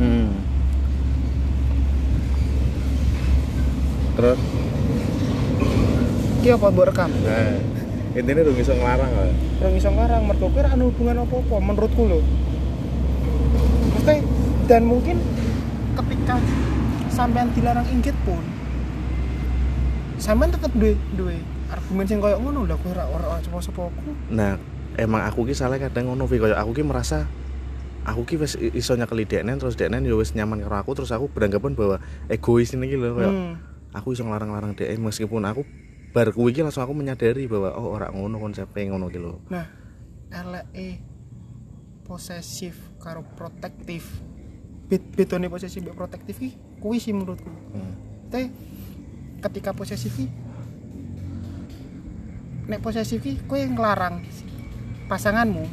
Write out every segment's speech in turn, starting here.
hmm. terus Ki apa mbok rekam? nah intinya udah bisa ngelarang lah Orang iso ngarang mergo kuwi hubungan apa-apa menurutku lho. Mesti dan mungkin ketika sampean dilarang inggit pun sampean tetep duwe duwe argumen sing koyo ngono lho kowe ora ora sapa-sapa aku. nah emang aku ki salah kadang ngono Vi kayak aku ki merasa aku ki wis iso nyekeli deknen terus deknen ya wis nyaman karo aku terus aku beranggapan bahwa egois ini gitu kayak Hmm. aku iso ngelarang-larang dhek meskipun aku bar kuwi iki langsung aku menyadari bahwa oh ora ngono konsepnya ngono ki lho Nah, eleke posesif karo protektif. Bet betone posesif mbek protektif ki kuwi sih menurutku. hmm. Teh ketika posesif ki nek posesif ki kowe nglarang pasanganmu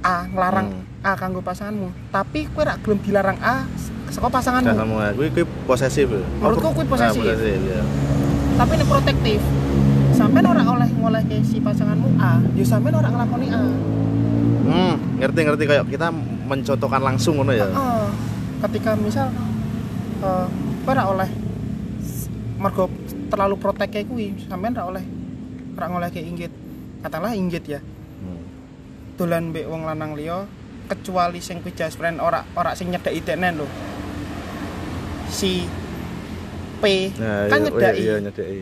A nglarang Hmm. A kanggo pasanganmu, tapi kowe rak gelem dilarang A saka pasanganmu. Gak sama kuwi kuwi posesif ya Menurutku kuwi posesif. Ah, posesif ya Tapi nek protektif sampean ora oleh ngolehke si pasanganmu A, ya sampean ora nglakoni A. hmm ngerti ngerti kayak kita mencontohkan langsung ngono ya Heeh. ketika misal eh kowe ora oleh mergo terlalu protek kayak kuwi, sampean ora oleh ora ngolehke inggit. Katakanlah inggit ya. Dolan mbek wong lanang liya kecuali sing kuwi just friend ora ora sing nyedaki deknen lho. Si P Nah, kan iya, nyedaki. iya nyedeki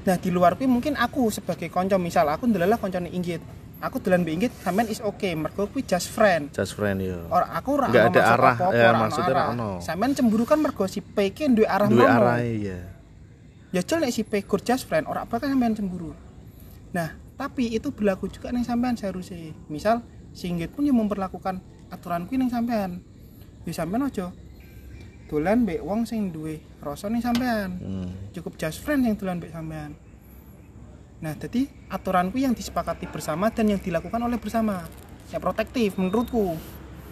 Nah, di luar kuwi mungkin aku sebagai konco misal aku ndelalah koncone inggit. Aku dolan mbek inggit sampean is okay mergo kuwi just friend. just friend ya Ora aku ora Nggak ono ada arah, apa-apa, ya, maksudnya ora ono. Sampean cemburu kan mergo si P ki duwe arah duwe arah ya Ya jel nek si P good just friend ora bakal sampean cemburu. Nah, tapi itu berlaku juga ning sampean seharusnya. Misal si inggit pun yang memperlakukan aturan kuwi ning sampean. Ya sampean aja dolan mbek wong sing duwe rasa ning sampean. hmm. cukup just friend yang dolan mbek sampean. Nah, jadi aturanku yang disepakati bersama dan yang dilakukan oleh bersama. Ya protektif menurutku.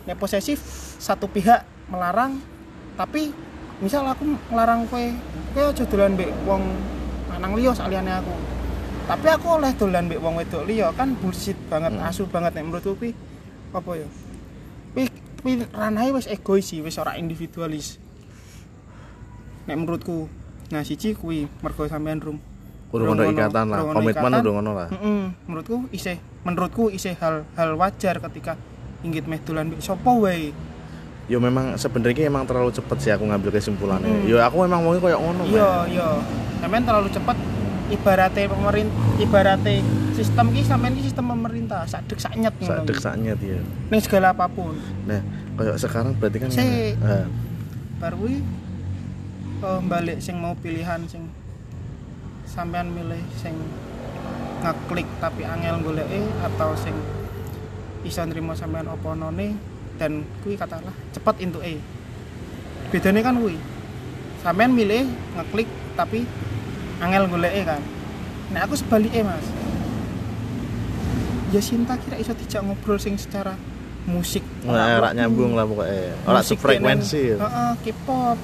Ya posesif satu pihak melarang tapi misal aku melarang kowe kowe aja dolan mbek wong lanang liya saliyane aku. Tapi aku oleh dolan mbek wong wedok liya kan bullshit banget, Hmm. asu banget nek menurutku kuwi apa ya? Kuwi ranahe wis egois sih, wis ora individualis. Nek menurutku. Nah, siji kuwi mergo sampean rum ngono ngono, ikatan lah komitmen udah ngono lah Mm-mm, menurutku isih menurutku isih hal hal wajar ketika inggit meh dolan mbek sapa wae. yo memang sebenarnya emang terlalu cepet sih aku ngambil kesimpulannya Hmm. yo aku memang mau kayak ngono Iya, iya. Sampean terlalu cepat ibaratnya pemerintah ibaratnya sistem ki sampean ki sistem pemerintah sak dek sak nyet ngono. sadek saknya dia ning segala apa pun. nah kayak sekarang berarti kan Si- eh, Baru kuwi eh, balik sing mau pilihan sing sampean milih sing ngeklik tapi angel goleke atau sing iso nrimo sampean apa none dan kuwi katakanlah cepet into E. Bedane kan kuwi. Sampean milih ngeklik tapi angel goleke kan. Nah aku sebaliknya Mas. Ya Sinta kira iso dijak ngobrol sing secara musik. Nah, ora lagu, nyambung lah pokoknya ora sefrekuensi ya. Heeh, K-pop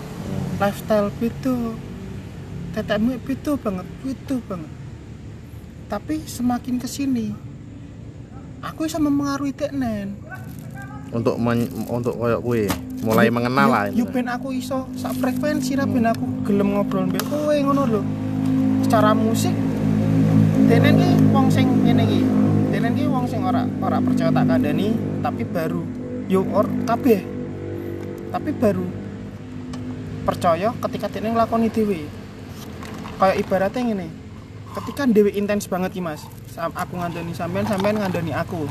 lifestyle beda tetekmu beda banget beda banget. Tapi semakin ke sini aku bisa mempengaruhi teknen untuk men, untuk koyo kue mulai mengenal lah yo ben aku iso sak frekuensi lah ben aku gelem ngobrol mbek kowe ngono lho secara musik denen ki wong sing ngene ki wong sing ora ora percaya tak kandhani tapi baru yo or kabeh. Tapi baru percaya ketika denen nglakoni dhewe. Kayak ibaratnya ngene ketika dhewe intens banget ki Mas aku ngandani sampean sampean ngandani aku.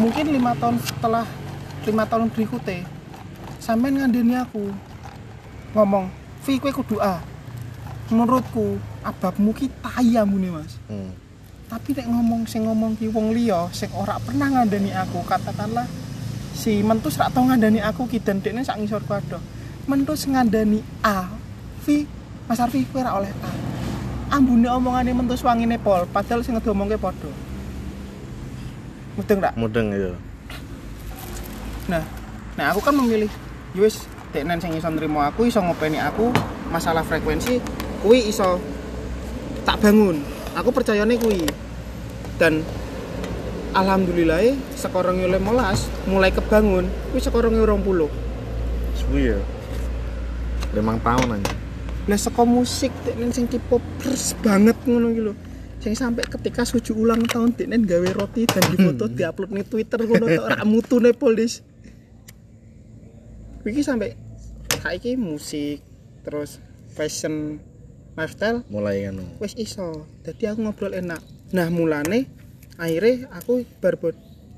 Mungkin lima tahun setelah lima tahun berikutnya sampean ngandani aku. Ngomong Vi kowe kudu A menurutku ababmu ki tai ambune Mas. Hmm. tapi nek ngomong sing ngomong ki wong liya sing ora pernah ngandani aku katakanlah si mentus rak tau ngandani aku ki dan dekne sak ngisor adoh. Mentus ngandani A Vi Mas Arfi kowe ora oleh A. Ambune omongane mentus wangine pol padahal sing ngomongke padha. Mudeng rak? Mudeng ya Nah, nah aku kan memilih ya wis deknen sing iso nrimo aku iso ngopeni aku masalah frekuensi kuwi iso tak bangun. Aku percayane kuwi. Dan alhamdulillah sekarang oleh molas mulai kebangun wis sekarang orang puluh. Suwi ya? Limang tahun aja. Lah saka musik teknen sing K-popers banget ngono lho. Sing sampai ketika suju ulang tahun teknen gawe roti dan difoto diupload nih Twitter ngono tok ora mutune polis. Iki sampai saiki musik terus fashion lifestyle? Mulai kan wis iso. Jadi aku ngobrol enak. Nah mulane akhirnya aku bar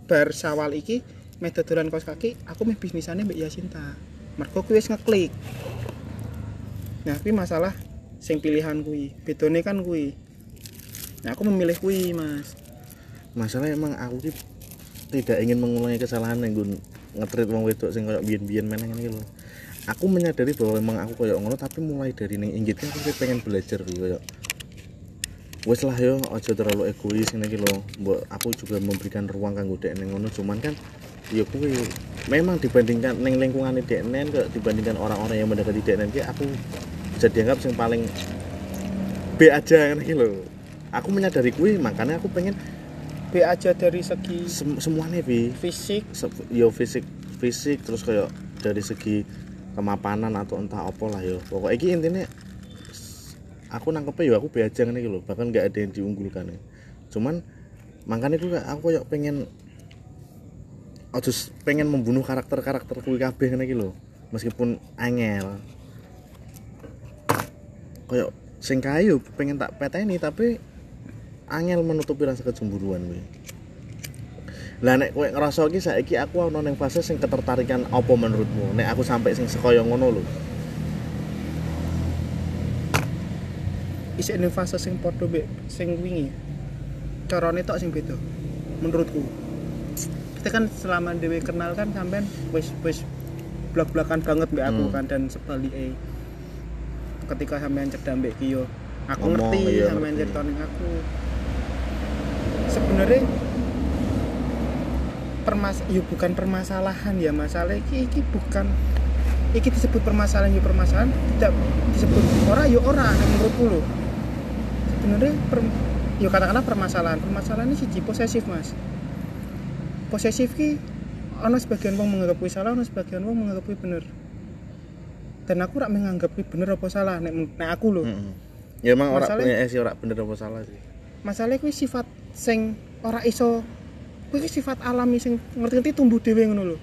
bar sawal iki meh dodolan kaos kaki aku meh bisnisane mbak Yasinta. Mergo kuwi wis ngeklik. Nah tapi masalah sing pilihan kuwi. Bedone kan kuwi. Nah aku memilih kuwi mas. Masalah emang aku ki tidak ingin mengulangi kesalahan yang gue ngetrit wong wedok sing koyo biyen-biyen meneng ngene lho. Aku menyadari bahwa emang aku koyo ngono tapi mulai dari ning inggitnya aku ki pengen belajar kuwi koyo wes lah yo aja terlalu egois iki lho. Mbok aku juga memberikan ruang kanggo dek ning ngono cuman kan ya kuwi memang dibandingkan ning lingkungan dek nen kok dibandingkan orang-orang yang mendekati dek nen ki aku bisa dianggap sing paling B aja iki lho. Aku menyadari kuwi makanya aku pengen B aja dari segi sem- semuanya bi fisik Se- yo fisik fisik terus kayak dari segi kemapanan atau entah apa lah yo. Pokoknya ini intinya aku nangkepnya yo aku beajang nih loh bahkan nggak ada yang diunggulkan. Ya. cuman makanya aku aku kayak pengen s- pengen membunuh karakter karakter kuwi kabeh iki lho meskipun angel. Kayak sing kayu pengen tak peteni tapi angel menutupi rasa kecemburuan kuwi lah nek kowe ngerasa iki saiki aku ana ning fase sing ketertarikan apa menurutmu? Nek aku sampai sing sekaya ngono lho. Isih ning fase sing padha mbek sing wingi. Carane tok sing beda menurutku. Kita kan selama dewe kenal kan sampean wis wis blak-blakan banget mbek aku Hmm. kan dan sebaliknya. Ketika sampean cedak mbek Kiyo aku Ngomong, ngerti iya, sampean cerita aku. Sebenarnya permas ya bukan permasalahan ya masalah iki, iki bukan iki disebut permasalahan ya permasalahan tidak disebut ora ya ora nek menurutku lho. Sebenarnya per, ya katakanlah permasalahan permasalahan ini siji posesif mas. Posesif ki ana sebagian wong menganggap kuwi salah ana sebagian wong menganggap kuwi bener. Dan aku rak menganggap kuwi bener apa salah nek nek aku lho. Heeh. ya emang ora punya esi ora bener apa salah sih. Masalahnya kuwi sifat sing ora iso kuwi sifat alami sing ngerti-ngerti tumbuh dhewe ngono lho.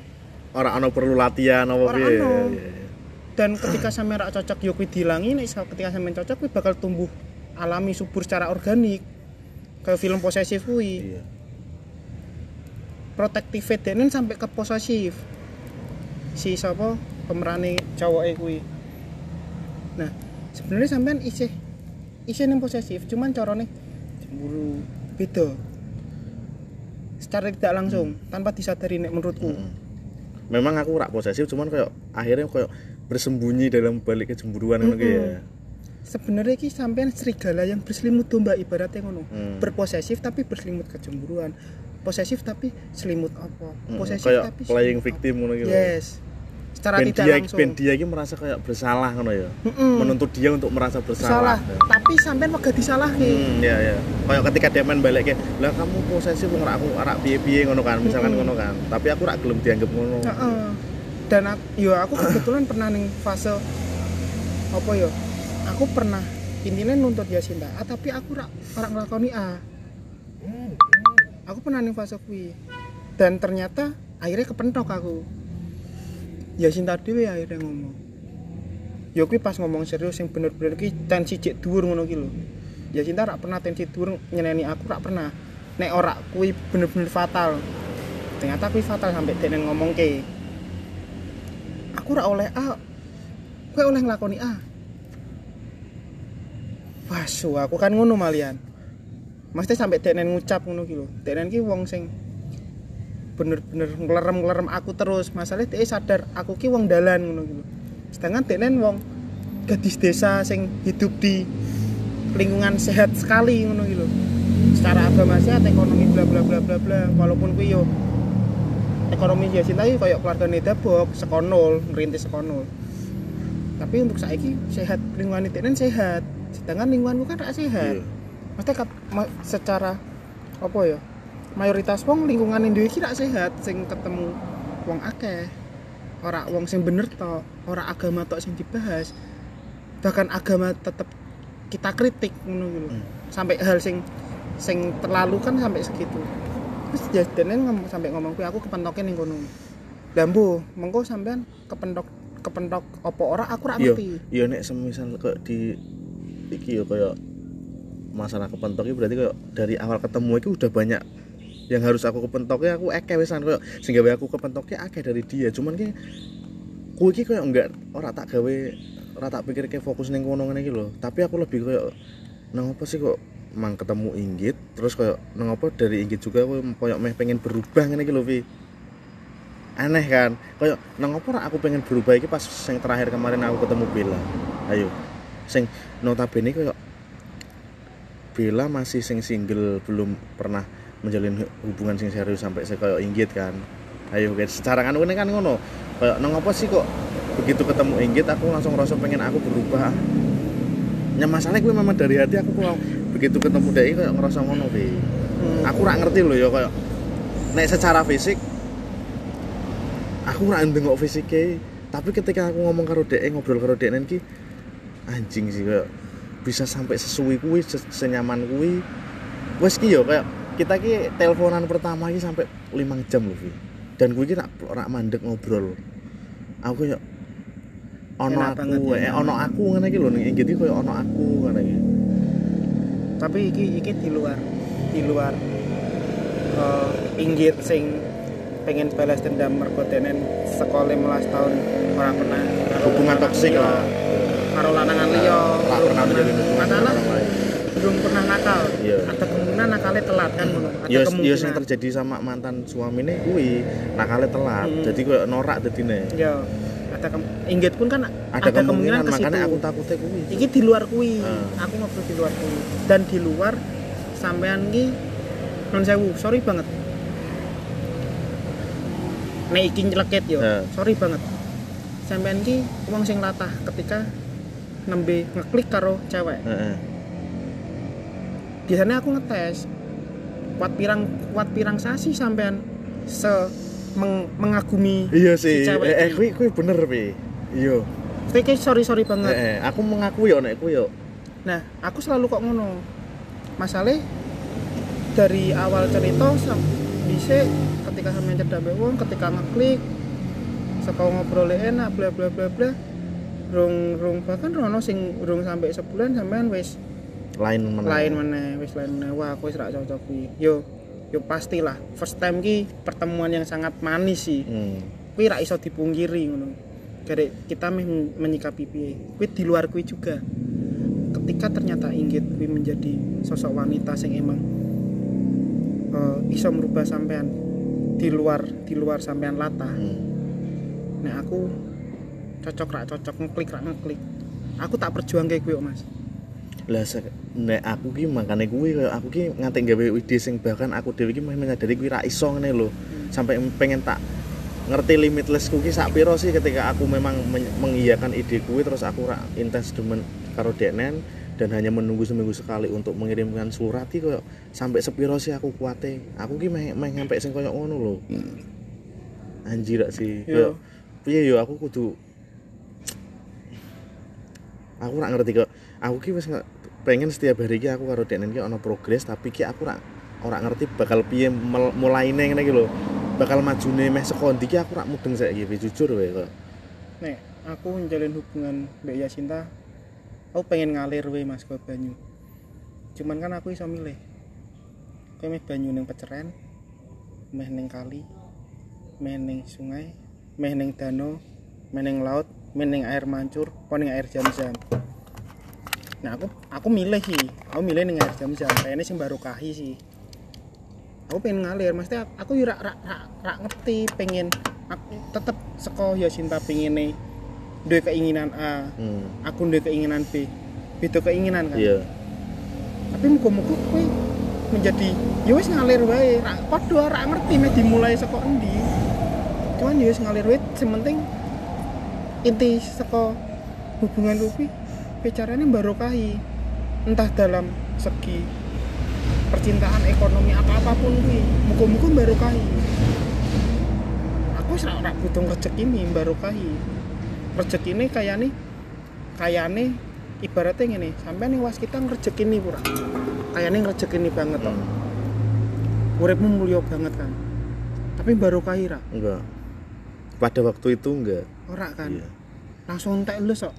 Ora ana perlu latihan apa piye? ana. Ya, ya, ya. dan ketika sampe rak cocok yo kuwi dilangi nek ketika sampe cocok kuwi bakal tumbuh alami subur secara organik kayak film posesif kuwi. Iya. Protektif denen sampai ke posesif. Si sapa? Pemerane cowok kuwi. Nah sebenarnya sampean isih isih ning posesif cuman carane cemburu. Beda secara tidak langsung tanpa disadari nek menurutku. Heeh. memang aku rak posesif cuman kayak akhirnya kayak bersembunyi dalam balik kecemburuan ngono ki ya. Sebenarnya ki sampean serigala yang berselimut domba ibaratnya ngono. Hmm. berposesif tapi berselimut kecemburuan. Posesif tapi selimut apa? Heeh, posesif kayak tapi playing victim ngono gitu yes secara ben tidak dia langsung. ben dia iki merasa kayak bersalah ngono ya. Mm-mm. menuntut dia untuk merasa salah. Bersalah tapi sampean wegah disalahke Hmm, ya ya. Kayak ketika dia main balik kayak, lah kamu posesif wong rak aku rak piye-piye ngono kan, misalkan ngono kan. Tapi aku rak gelem dianggap ngono. Heeh. dan aku, yo aku kebetulan pernah ning fase apa yo? Aku pernah intinya nuntut Yasinta A tapi aku rak ora nglakoni A. Aku pernah ning fase kuwi. Dan ternyata akhirnya kepentok aku Yasinta dhewe akhirnya ngomong. Yo kuwi pas ngomong serius yang bener-bener ki tensi cek dhuwur ngono ki lho. Yasinta rak pernah tensi dhuwur nyeneni aku rak pernah. Nek ora kuwi bener-bener fatal. Ternyata kuwi fatal sampai denen ngomong ke aku rak oleh A kowe oleh nglakoni A. Wah su aku kan ngono malian. Maksudnya sampai denen ngucap ngono ki lho. Denen ki wong sing bener-bener nglerem-nglerem aku terus. Masalahnya dia sadar aku ki wong dalan ngono ki lho sedangkan denen wong gadis desa sing hidup di lingkungan sehat sekali ngono ki lho secara agama sehat ekonomi bla bla bla bla bla walaupun kuwi yo ekonomi Yasinta iki koyo keluarga Nedabok sekonol ngerintis sekonol tapi untuk saiki sehat lingkungan itu sehat. Sedangkan lingkunganku kan gak sehat. Iya. maksudnya secara apa ya mayoritas wong lingkungan Indo iki rak sehat sing ketemu wong akeh. Ora wong sing bener tok ora agama tok sing dibahas. Bahkan agama tetep kita kritik ngono gitu Hmm. sampai hal sing sing terlalu kan sampai segitu. Terus jadinya ngomong sampai ngomong aku kepentokin ning kono. Lambu mengko sampean kepentok kepentok opo ora aku rak Iya, ngerti. iya nek semisal kok di iki yo kayak masalah kepentok iki berarti kayak dari awal ketemu itu udah banyak yang harus aku kepentoknya aku akeh wisan kayak sing gawe aku kepentoknya akeh dari dia. Cuman ki kuwi iki kayak enggak ora tak gawe ora tak pikir kayak fokus ning kono iki lho. Tapi aku lebih kayak nang apa sih kok mang ketemu inggit terus kayak nang apa dari inggit juga aku kayak meh pengen berubah ngene iki lho Vi. Aneh kan? Kayak nang apa aku pengen berubah iki pas yang terakhir kemarin aku ketemu Bella? Ayo. Sing notabene kayak Bella masih sing single belum pernah menjalin hubungan sing serius sampai saya kayak inggit kan. Ayo guys secara kan ini kan ngono. Kayak nang apa sih kok begitu ketemu inggit aku langsung rasa pengen aku berubah. Ya masalahnya gue memang dari hati aku kok begitu ketemu dia kayak ngerasa ngono Vi Hmm. aku rak ngerti loh ya kayak nek secara fisik aku rak ndengok fisiknya. Tapi ketika aku ngomong karo dhek ngobrol karo dhek nanti anjing sih kayak bisa sampai sesuai kuwi se- senyaman kuwi. Wes ki yo kayak kita ki teleponan pertama ki sampai 5 jam loh dan kuwi ki rak rak mandek ngobrol. Aku kayak ono Enak banget aku ya. eh ono aku ngene iki lho ning inggit iki kayak ono aku ngene iki tapi iki iki di luar di luar eh, inggit sing pengen balas dendam mergo denen sekolah 15 tahun ora pernah. Hubungan toksik liya, lah. karo lanangan liya. Ora belum pernah hubungan masalah orang. Belum pernah nakal. Iya. ada kemungkinan nakalnya telat kan ada ya ya kemungkinan. sing terjadi sama mantan suamine kuwi nakale telat. Hmm. jadi kayak norak dadine ya ada kem- inggit pun kan ada, kemungkinan, ke makanya aku takutnya kuwi iki di luar kuwi Ah. aku ngobrol di luar kuwi dan di luar sampean ki non sewu sorry banget. Nek iki nyeleket yo Ah. sorry banget. Sampean ki wong sing latah ketika nembe ngeklik karo cewek Heeh. biasanya aku ngetes kuat pirang kuat pirang sasi sampean se meng- mengagumi iya sih Si cewek eh, eh iki. kuwi kuwi bener pi iya Oke, sorry sorry banget eh, eh, aku mengakui yo nek yo Nah, aku selalu kok ngono. Masalah dari awal cerita bisa ketika sampean cedak mbek wong, ketika ngeklik saka ngobrol enak bla bla bla bla. Rung rung bahkan rono sing rung sampai sebulan sampean wis lain meneh lain meneh, wis lain meneh. Wah, aku wis ra cocok kuwi. Yo yo pastilah first time ki pertemuan yang sangat manis sih. hmm. Kuwi ra iso dipungkiri ngono. Jadi kita menyikapi piye. Kuwi di luar kuwi juga. Ketika ternyata Inggit kuwi menjadi sosok wanita sing emang eh, iso merubah sampean di luar di luar sampean latah. hmm. Nek aku cocok rak cocok ngeklik rak ngeklik. Aku tak perjuang kayak kok, Mas. Lah nek aku ki makane kuwi aku ki nganti gawe ide sing bahkan aku dhewe ki menyadari kuwi ra iso ngene lho. Sampai pengen tak ngerti limitless kuwi sak piro sih ketika aku memang men- mengiyakan ide kuwi terus aku ra intens demen karo Denen dan hanya menunggu seminggu sekali untuk mengirimkan surat iki koyo sampai sepiro sih aku kuate. Aku ki meh meh nyampe sing koyo ngono lho. Anjir rak sih? Yo. Kayak, piye yo aku kudu aku rak ngerti kok aku ki wis nge- pengen setiap hari ki aku karo Denen ki ono progres tapi ki aku rak ora ngerti bakal piye mel- mulaine ngene lho bakal majune meh sekondi ki aku rak mudeng saiki jujur wae kok Nek aku menjalin hubungan Mbak Yasinta, aku pengen ngalir we Mas ke banyu. Cuman kan aku iso milih. Meh banyu ning peceren, meh ning kali, meh ning sungai, meh ning danau, meh ning laut, meh ning air mancur, apa ning air jam-jam. Nah aku aku milih sih, aku milih ning air jam-jam. Kayaknya sing baru kahi sih. Aku pengen ngalir, maksudnya aku rak rak rak- rak ngerti pengen aku tetep seko Yasinta pengen nih duwe keinginan A, hmm. aku duwe keinginan B. Beda keinginan kan. iya Tapi muga-muga kowe menjadi ya wis ngalir wae. Ra padha ra ngerti meh dimulai saka endi. Cuman ya wis ngalir wae, sementing inti saka hubungan kuwi bicaranya barokahi entah dalam segi percintaan ekonomi apa apa pun kuwi muga-muga barokahi aku wis ora butuh rezeki ini barokahi rezeki ini kayak nih kayane ibaratnya ngene sampai nih was kita ngerejeki nih pura. Kayaknya ngerejeki nih banget toh Hmm. uripmu mulia banget kan. Tapi barokahi ra. Enggak. Pada waktu itu enggak. Ora kan. Iya. Langsung entek lu sok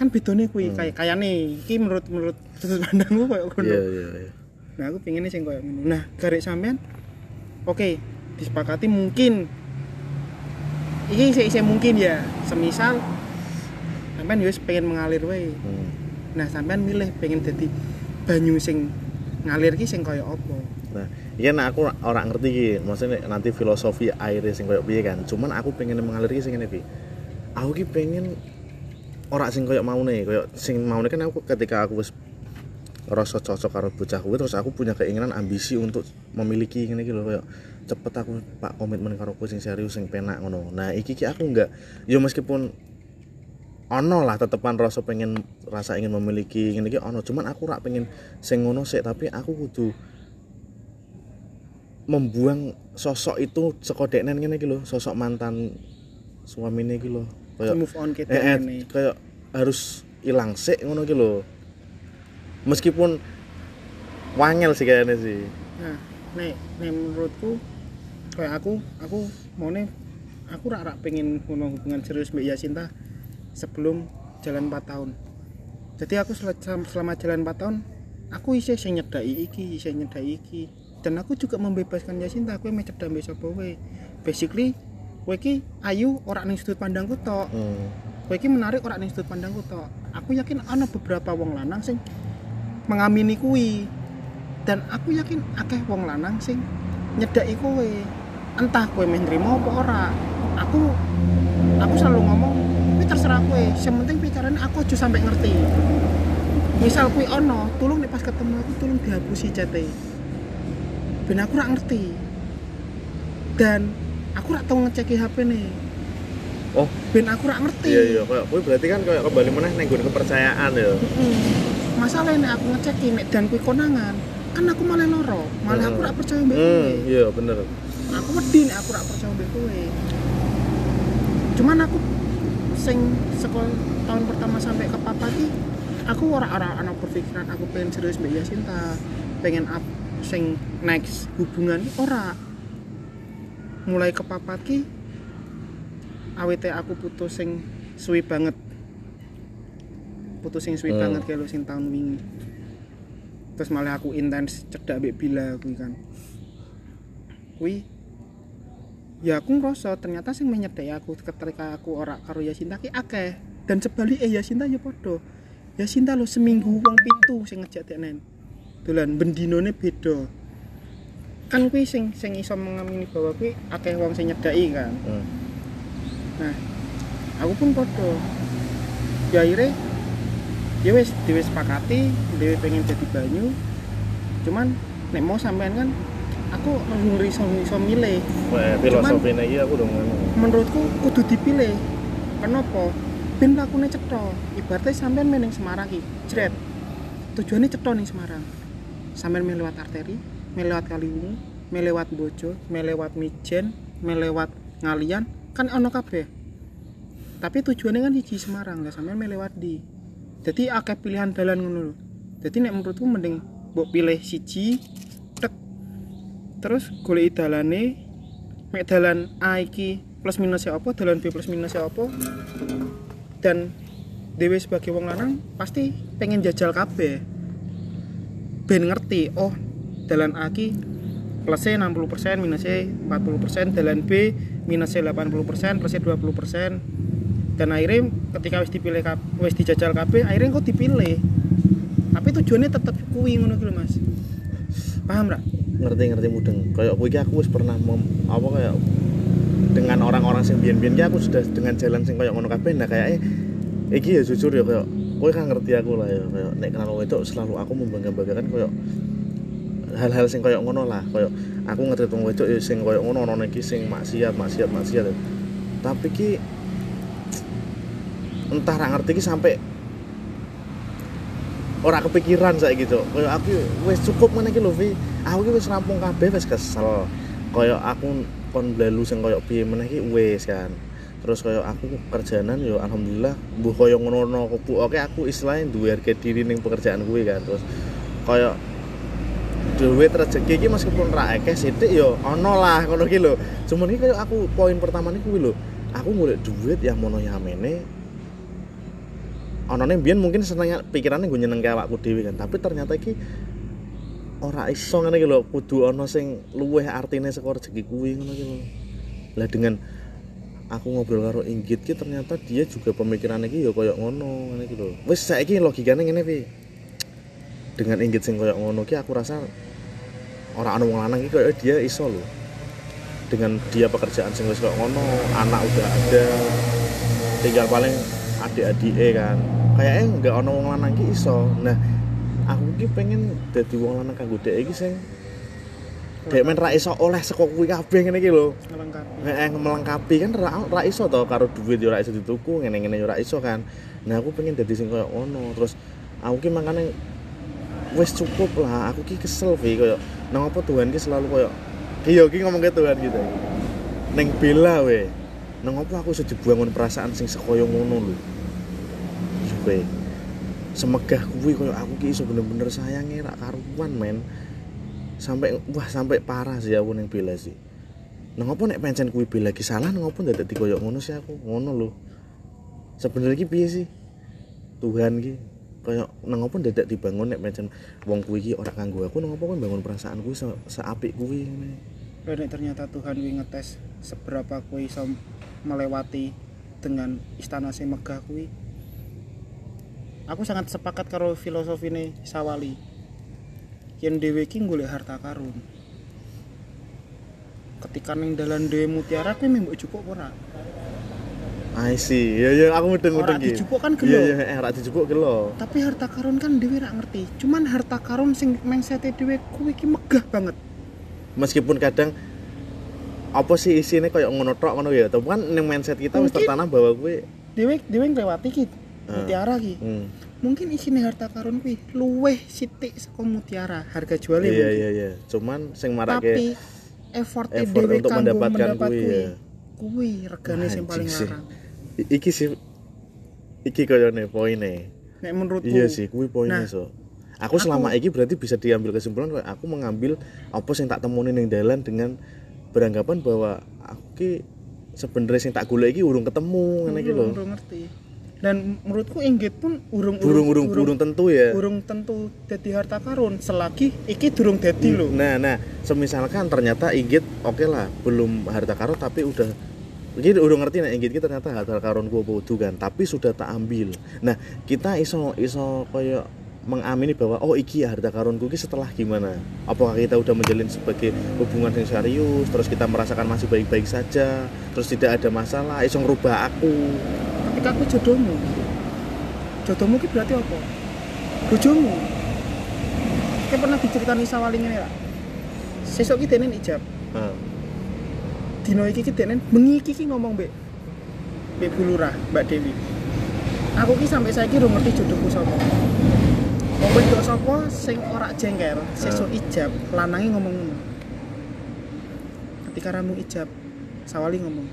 kan bedone kuwi Hmm. kayak kayane iki menurut menurut sudut pandangku kayak ngono iya iya iya Nah, aku pengennya sing koyo ngono. Nah, garik sampean oke, disepakati mungkin iki isih mungkin ya. Semisal sampean yo wis pengen mengalir wae. Hmm. Nah, sampean milih pengen dadi banyu sing ngalir ki sing koyo apa? Nah, iya nah aku orang ngerti ki, maksudnya nanti filosofi air sing koyo piye kan. Cuman aku pengen mengalir ki sing ngene. Aku ki pengen ora sing koyo nih, koyo sing mau kan aku ketika aku wis rasa cocok karo bocah kuwi terus aku punya keinginan ambisi untuk memiliki ngene iki lho koyo cepet aku pak komitmen karo kowe sing serius sing penak ngono. Nah, iki ki aku enggak yo meskipun ono lah tetepan rasa pengen rasa ingin memiliki ngene iki ono cuman aku rak pengen sing ngono sik tapi aku kudu membuang sosok itu saka deknen ngene iki lho, sosok mantan suamine iki lho. Kayak Move on kita eh, eh, ngene. kayak harus ilang sik ngono iki lho. Meskipun wangel sih kayaknya sih. Nah, nek nek menurutku kayak aku aku mau nih aku rak rak pengen ngono hubungan serius mbak Yasinta sebelum jalan 4 tahun. Jadi aku sel- selama, selama jalan 4 tahun aku isih sing nyedai iki, isih nyedai iki. Dan aku juga membebaskan Yasinta, aku mbek sapa wae. Basically kowe iki ayu ora ning sudut pandangku tok. Hmm. Kowe iki menarik ora ning sudut pandangku tok. Aku yakin ana beberapa wong lanang sing mengamini kuwi. Dan aku yakin akeh wong lanang sing nyedaki kowe. Entah kowe meh nrimo apa ora. Aku aku selalu ngomong, kuwi terserah kowe. Yang penting pikirannya aku aja sampai ngerti. Misal kuwi ono, tolong nek pas ketemu aku tolong dihapusi chat-e. Ben aku ora ngerti. Dan aku ora tau ngeceki HP nih. Oh. Ben aku ora ngerti. Iya iya, kayak kuwi berarti kan kayak kembali meneh ning kepercayaan ya. Mm. Masalah ini aku ngecek nek dan kuwi konangan, kan aku malah loro, malah aku Mm. rak percaya mbek kowe. Hmm, iya bener. Aku wedi nek aku rak percaya mbek kowe. Cuman aku sing sekolah tahun pertama sampai ke papa ki aku ora ora ana berpikiran aku pengen serius mbek Yasinta, pengen up sing next hubungan ora. Mulai ke papa ki awete aku putus sing suwi banget. Putus sing suwi Hmm. banget kayak lo sing tahun wingi. Terus malah aku intens cedak mbek bila kuwi kan. Kuwi ya aku ngerasa ternyata sing menyedai aku ketika aku ora karo Yasinta ki akeh. Dan sebalik eh Yasinta ya podo Yasinta lo seminggu wong pitu sing ngejak deknen dolan bendinone beda kan kuwi sing sing iso mengamini bahwa kuwi akeh wong sing nyedai kan Hmm. Nah, aku pun podo. Ya akhirnya, ya wes, diwes sepakati, dewe pengen jadi banyu. Cuman, nek mau sampean kan, aku ngeri iso iso milih. Wah, filosofine iki aku udah ngomong. Menurutku kudu dipilih. Kenapa? Ben lakune cetha. Ibaratnya sampean meneng Semarang ki, jret. Tujuannya cetha ning Semarang. Sampean melewat arteri, melewat Kaliwungu, melewat Bojo, melewat Mijen, melewat Ngalian, kan ono kabeh. Tapi tujuannya kan siji Semarang, lah sampean melewat di. Jadi akeh pilihan dalan ngono lho. Jadi nek menurutku mending mbok pilih siji tek terus goleki dalane mek dalan A iki plus minusnya apa, dalan B plus minusnya apa. Dan dewe sebagai wong lanang pasti pengen jajal kabeh. Ben ngerti, oh dalan A ki plusnya 60%, minusnya 40%, dalan B minusnya 80%, plusnya 20%. Dan akhirnya ketika wis dipilih wis dijajal kabeh, akhirnya kok dipilih. Tapi tujuannya tetap kuwi ngono gitu Mas. Paham ra? Ngerti ngerti mudeng. Kayak iki aku wis pernah mem, apa kayak dengan orang-orang sing biyen-biyen aku sudah dengan jalan sing kayak ngono kabeh nah kayaknya iki ya jujur ya kayak kowe kan ngerti aku lah ya kayak nek kenal itu selalu aku membangga-banggakan kayak hal-hal sing kayak ngono lah kayak aku ngerti wong wedok ya sing kayak ngono ono iki sing maksiat maksiat maksiat tapi ki entah ra ngerti ki sampai ora kepikiran saiki cuk. Koyo aku wis cukup ngene iki lho aku wis rampung kabeh wis kesel. Koyo aku kon blalu sing koyo piye meneh wis kan. Terus koyo aku kerjaanan yo alhamdulillah mbuh koyo ngono-ngono oke aku istilahnya duwe harga diri ning pekerjaan gue kan. Terus koyo duit rezeki iki meskipun ra akeh sithik yo ono lah ngono ki lho. Iki koyo aku poin pertama nih kuwi lho. Aku golek duit yang mono yamene onone biyen mungkin seneng pikirannya gue nyeneng awakku dhewe kan. Tapi ternyata iki ora iso ngene iki lho kudu ana sing luweh artine saka rezeki kuwi ngono ki lho. Lah dengan aku ngobrol karo Inggit ki ternyata dia juga pemikirannya ki ya koyo ngono ngene iki lho. Wis saiki logikane ngene pi dengan Inggit sing koyo ngono ki aku rasa orang anu wong lanang ki koyo dia iso lho. Dengan dia pekerjaan sing wis koyo ngono anak udah ada tinggal paling adik-adik kan. Kayaknya nggak ono wong lanang ki iso. Nah aku ki pengen dadi wong lanang kanggo dhek iki sing dhek men ra iso oleh saka kuwi kabeh ngene iki lho. Melengkapi. Heeh, melengkapi kan ra, ra iso to karo duit yo ra iso dituku ngene-ngene yo ra iso kan. Nah, aku pengen dadi sing koyo ngono. Terus aku ki makane wis cukup lah. Aku ki kesel Vi koyo nang apa Tuhan ki selalu koyo ki yo ki ngomong ke Tuhan gitu. Neng bela we. Nang apa aku iso dibangun perasaan sing sekoyo ngono lho. Suwe. Semegah kuwi koyo aku ki iso bener-bener sayange ra karuan men. Sampai wah sampai parah sih aku neng bela sih. Nang apa nek pancen kuwi bela ki salah nang apa dadi koyo ngono sih aku. Ngono lho. Sebenarnya ki piye sih? Tuhan ki koyo nang apa dadak dibangun nek pancen wong kuwi ki ora kanggo aku nang apa kowe bangun perasaan kuwi se seapik kuwi nek ternyata Tuhan kuwi ngetes seberapa kuwi iso melewati dengan istana sing megah kuwi. Aku sangat sepakat karo filosofine Sawali. Yen dhewe iki golek harta karun. Ketika ning dalan dhewe mutiara kuwi mbok cukup ora? I see. Ya ya aku mudeng-mudeng Ora ki. dijupuk kan Iya gelo. iya eh ora dijupuk gelo. Tapi harta karun kan dhewe ra ngerti. Cuman harta karun sing mengsete dhewe kuwi iki megah banget. Meskipun kadang apa sih isinya kayak ngono tok ngono ya, tapi kan ning mindset kita wis tertanam bahwa kuwi Dhewe dhewe nglewati ki mutiara ki. hmm. mungkin isine harta karun kuwi luweh sithik saka mutiara harga jualnya Iya mungkin iya iya. Cuman sing tapi marake effort effort dhewe untuk mendapatkan mendapat kuwi, kuwi ya. kuwi regane sing paling larang iki sih iki koyone poine. nek menurutku Iya sih, kuwi poinnya Nah, so. Aku aku- selama ini berarti bisa diambil kesimpulan aku mengambil apa sing tak temuin ning dalan dengan beranggapan bahwa aku ki sebenarnya sing tak golek iki urung ketemu ngene iki lho. urung, urung ngerti dan menurutku Inggit pun urung Burung urung burung tentu ya. urung tentu dadi harta karun selagi iki durung dadi lho Nah, nah, semisalkan ternyata Inggit oke lah, belum harta karun tapi udah Jadi udah ngerti nih Inggit ki ternyata harta karun gua kan, tapi sudah tak ambil. Nah, kita iso iso koyo mengamini bahwa oh iki ya harta karunku ki setelah gimana? Apakah kita udah menjalin sebagai hubungan yang serius, terus kita merasakan masih baik-baik saja, terus tidak ada masalah, iso ngerubah aku. ketika aku jodohmu jodohmu ki berarti apa bojomu kayak pernah diceritani sawali ngene lah sesok ki dene ijab Nah, dino iki ki dene bengi iki ki ngomong mbek. Mbek Bu Lurah Mbak Dewi. Aku ki sampai saiki ora ngerti jodohku sapa. Wong wedok sapa sing ora jengkel sesuk ijab lanange ngomong ngono. Ketika ramu ijab sawali ngomong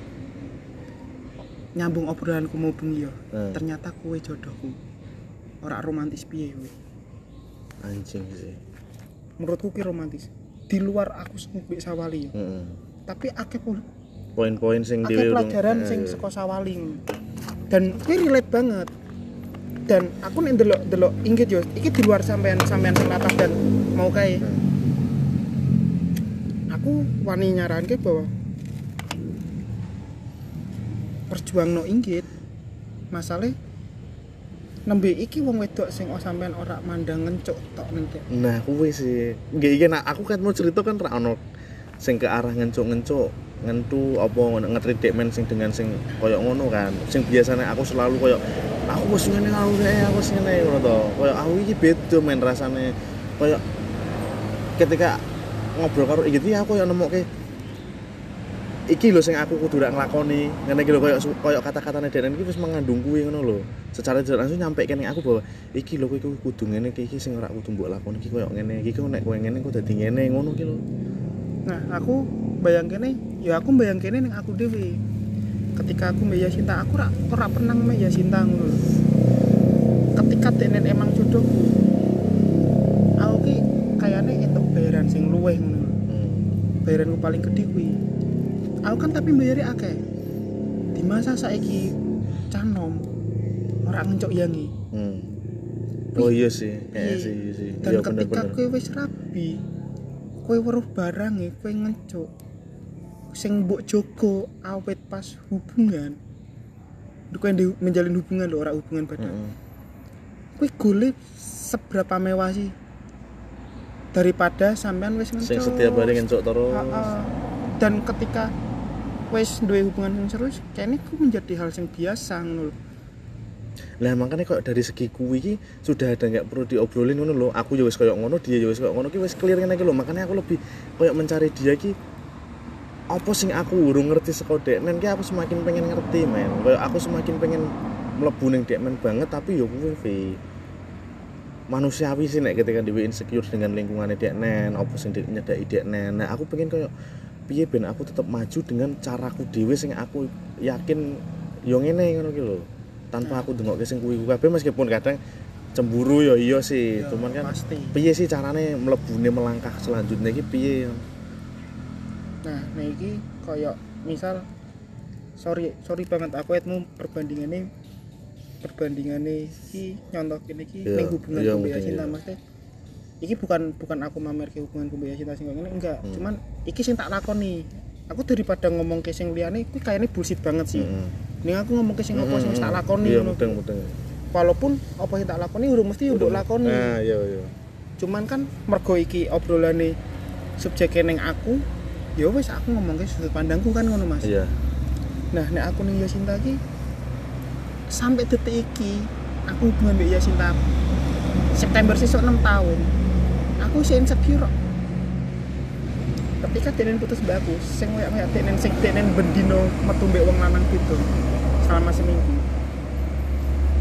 nyambung obrolanku mau bengi yo Hmm. ternyata kue jodohku. Ora romantis piye kowe anjing sih. menurutku ki romantis. Di luar aku sing mbek sawali yo Heeh. Tapi akeh pun Poin-poin sing akeh pelajaran eh, sing saka sawali dan kuwi relate banget dan aku nek ndelok ndelok inggit yo iki di luar sampean sampean sing atas dan mau kae Hmm. aku wani nyaranke bahwa perjuang no inggit masalah nembe iki wong wedok sing oh sampean ora mandang ngencuk tok ning. Nah, kuwi sih. Nggih iki nak aku kan mau cerita kan ra ono sing ke arah ngencuk-ngencuk, ngentu apa ngono ngetrit men sing dengan sing koyo ngono kan. Sing biasanya aku selalu koyo aku wis ngene aku kae aku wis ngene ngono to. Koyo aku iki beda men rasane. Koyo ketika ngobrol karo iki aku koyo nemokke iki lho sing aku kudu rak nglakoni ngene iki lho koyo su- koyo kata-katane Denen iki wis mengandung kuwi ngono lho secara tidak langsung nyampe kene aku bahwa iki lho kowe kudu ngene iki sing ora kudu mbok lakoni iki koyo ngene iki kok nek kowe ngene kok dadi ngene ngono iki lho nah aku bayangkene ya aku bayangkene ning aku dhewe ketika aku mbak Yasinta aku rak ora pernah mbak Yasinta ngono ketika denen emang jodohku aku ki kayaknya entuk bayaran sing luweh ngono hmm. bayaranku paling gede kuwi. Aku kan tapi bayari akeh. Di masa saiki canom ora ngencok yangi. Hmm. oh iya sih. Kayaknya Iya. sih iya sih. Dan iya ketika bener-bener. kowe wis rabi kowe weruh barang e kowe ngencok sing mbok jogo awet pas hubungan. Di- menjalin hubungan lho ora hubungan badan. Heeh. kowe golek seberapa mewah sih? Daripada sampean wis ngencok sing setiap hari ngencok terus. Ha, ha. dan ketika wis duwe hubungan yang serius kayaknya itu menjadi hal yang biasa ngono Lah makanya kok dari segi kuwi iki sudah ada nggak perlu diobrolin ngono lho. Aku ya wis koyo ngono, dia ya wis koyo ngono ki wis clear ngene iki lho. Makanya aku lebih koyo mencari dia ki apa sing aku urung ngerti saka Deknen ki aku semakin pengen ngerti men. Koyo aku semakin pengen mlebu ning Deknen banget tapi yo kuwi Vi. manusiawi sih nek ketika dhewe insecure dengan lingkungannya Deknen, apa sing nyedaki Deknen. Nah, aku pengen koyo piye ben aku tetap maju dengan caraku dhewe sing aku yakin yo ngene ngono ki lho. Tanpa aku dengokke sing kuwi kabeh meskipun kadang cemburu yo iya sih, Ya, cuman kan pasti piye sih carane mlebune melangkah selanjutnya iki piye? nah nah iki koyo misal sorry sorry banget aku etmu perbandingannya perbandingannya iki nyontokin iki Iya, ning hubungan ku Mbak mungkin Yasinta iya. maksudnya iki bukan bukan aku mamer ke hubungan ku Mbak Yasinta sing kok ngene enggak Hmm. cuman iki sing tak lakoni aku daripada ngomong ke sing liyane iki kayaknya bullshit banget sih Heeh. ning aku ngomong ke sing apa sing tak lakoni Iya, ngono. walaupun apa yang tak lakoni udah mesti udah lakoni Nah, iya iya. cuman kan mergo iki obrolane subjeknya neng aku ya wis aku ngomong ke sudut pandangku kan ngono mas Iya. nah nek aku ning Yasinta iki sampai detik iki aku hubungan mbek Yasinta September sesuk 6 tahun aku sih insecure. Ketika denen putus mbak aku sing kayak kayak denen sing denen bendino metu mbek wong lanang gitu selama seminggu.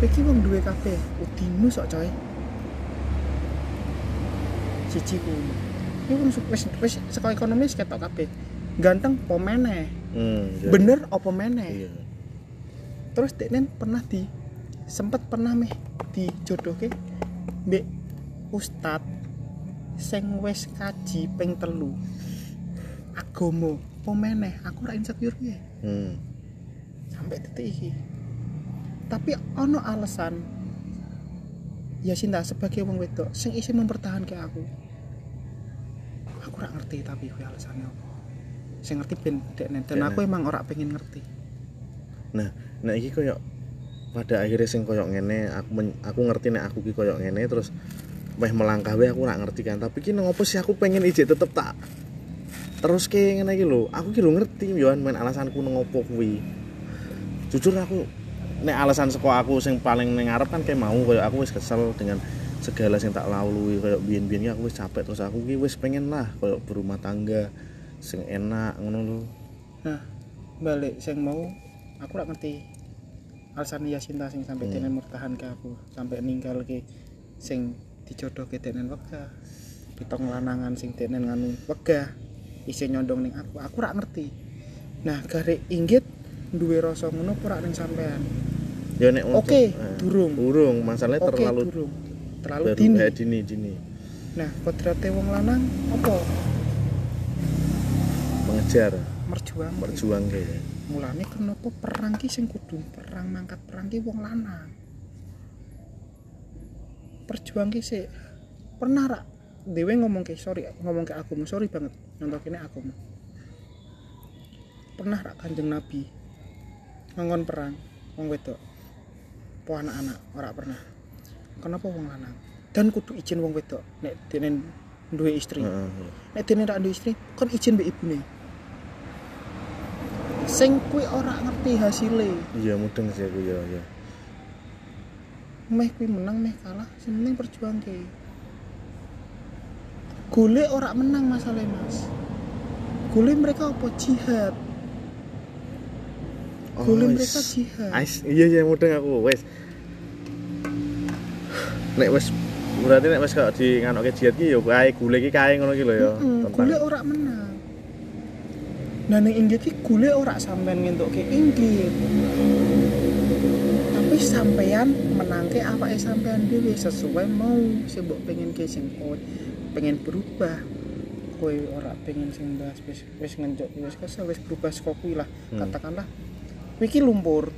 Iki wong duwe kabeh udinu sok coy. Siji ku iki wong wis wis saka ekonomi ketok kabeh. Ganteng apa meneh? Hmm, iya. bener apa meneh? Iya. terus denen pernah di sempet pernah meh dijodohke mbek ustad sing wis kaji ping telu agama apa meneh aku ora insecure piye? Hmm. sampai detik iki. Tapi ono alasan ya Sinta sebagai wong wedok sing isi mempertahankan aku. Aku ora ngerti tapi kuwi alasannya apa. Sing ngerti ben dekne dan aku emang ora pengen ngerti. Nah, nah iki koyo pada akhirnya sing koyo ngene, aku men- aku ngerti nek aku ki koyo ngene terus meh melangkah aku ora ngerti kan. Tapi ki ngopo sih aku pengen ijek tetep tak terus ke ngene iki lho. Aku ki lho ngerti yo main alasanku nang opo kuwi. Jujur aku nek alasan saka aku sing paling ning ngarep kan kayak mau koyo aku wis kesel dengan segala sing tak lalui koyo biyen-biyen aku wis capek terus aku ki wis pengen lah koyo berumah tangga sing enak ngono lho. nah balik sing mau aku ora ngerti alasan Yasinta sing sampai Hmm. denen mertahan ke aku sampai ninggal ke sing dijodoh ke denen wegah ditong lanangan sing denen nganu wegah isi nyondong ning aku. Aku ora ngerti. Nah gare inggit duwe rasa ngono ora ning sampean. Ya nek oke eh, durung. Urung, masalahnya oke terlalu durung. Terlalu dini. eh, dini dini. Nah kodrate wong lanang apa? Mengejar. Merjuang berjuang kayak mulane kenapa perang ki sing kudu perang mangkat perang ki wong lanang. Perjuang ki sih pernah rak dewe ngomong ke sorry ngomong ke aku sorry banget. Nyontok ini aku pernah rak kanjeng nabi? Ngongon perang wong wedok. Po anak-anak ora pernah. Kenapa wong lanang? Dan kudu izin wong wedok nek dene duwe istri. Nek dene rak duwe istri kon izin mbek ibune. Sing kuwi ora ngerti hasilnya iya mudeng sih aku ya ya meh kuwi menang meh kalah sing penting perjuang ke golek ora menang masalah mas. Golek mereka apa? Jihad. Golem wis. resa jihad. Ais, iya iya mudeng aku wes. Nek wes berarti nek wes kalau di nganoke jihad ki yo kae gule ki kae ngono ki lho ya. Gule ora menang. Nah ning inggit ki gule ora sampean ngentukke inggit tapi sampean menangke apa sampean dhewe sesuai mau sing mbok pengen ke sing pengen berubah. Kowe ora pengen sing bahas wis wis ngencok wis kesel wis berubah saka kuwi lah. Hmm. katakanlah iki lumpur.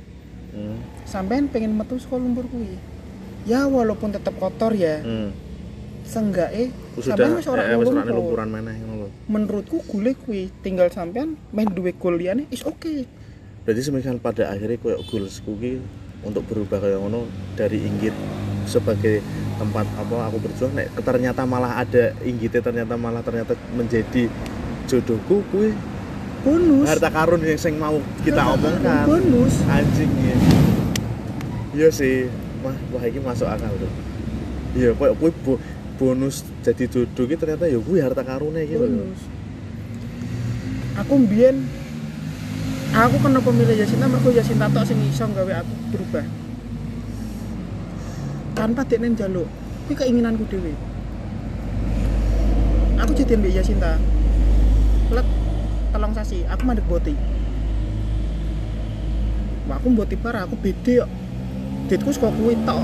Hmm. sampean pengen metu saka lumpur kuwi? Ya walaupun tetap kotor ya. Hmm. Sudah sampean wis ora eh, lumpur lumpuran meneh ngono menurutku gule kuwi tinggal sampean main duwe gol liyane is oke Berarti semisal pada akhirnya koyo goalsku ki untuk berubah kayak ngono dari Inggit sebagai tempat apa aku berjuang nek ternyata malah ada Inggitnya ternyata malah ternyata menjadi jodohku kuwi bonus. Harta karun yang sing mau kita Harta omongkan. bonus. Anjing ya iya sih wah wah ini masuk akal tuh. Iya kok kuwi bo- bonus jadi jodoh ki ternyata ya kuwi harta karunnya gitu bonus. Aku mbien aku kenapa milih Yasinta mergo Yasinta tok sing iso gawe aku berubah tanpa dekne njaluk ini keinginanku dhewe. Aku jadi mbek Yasinta let telung sasi aku mandek boti Wah, aku mboti parah aku beda kok. Ditku saka kuwi tok.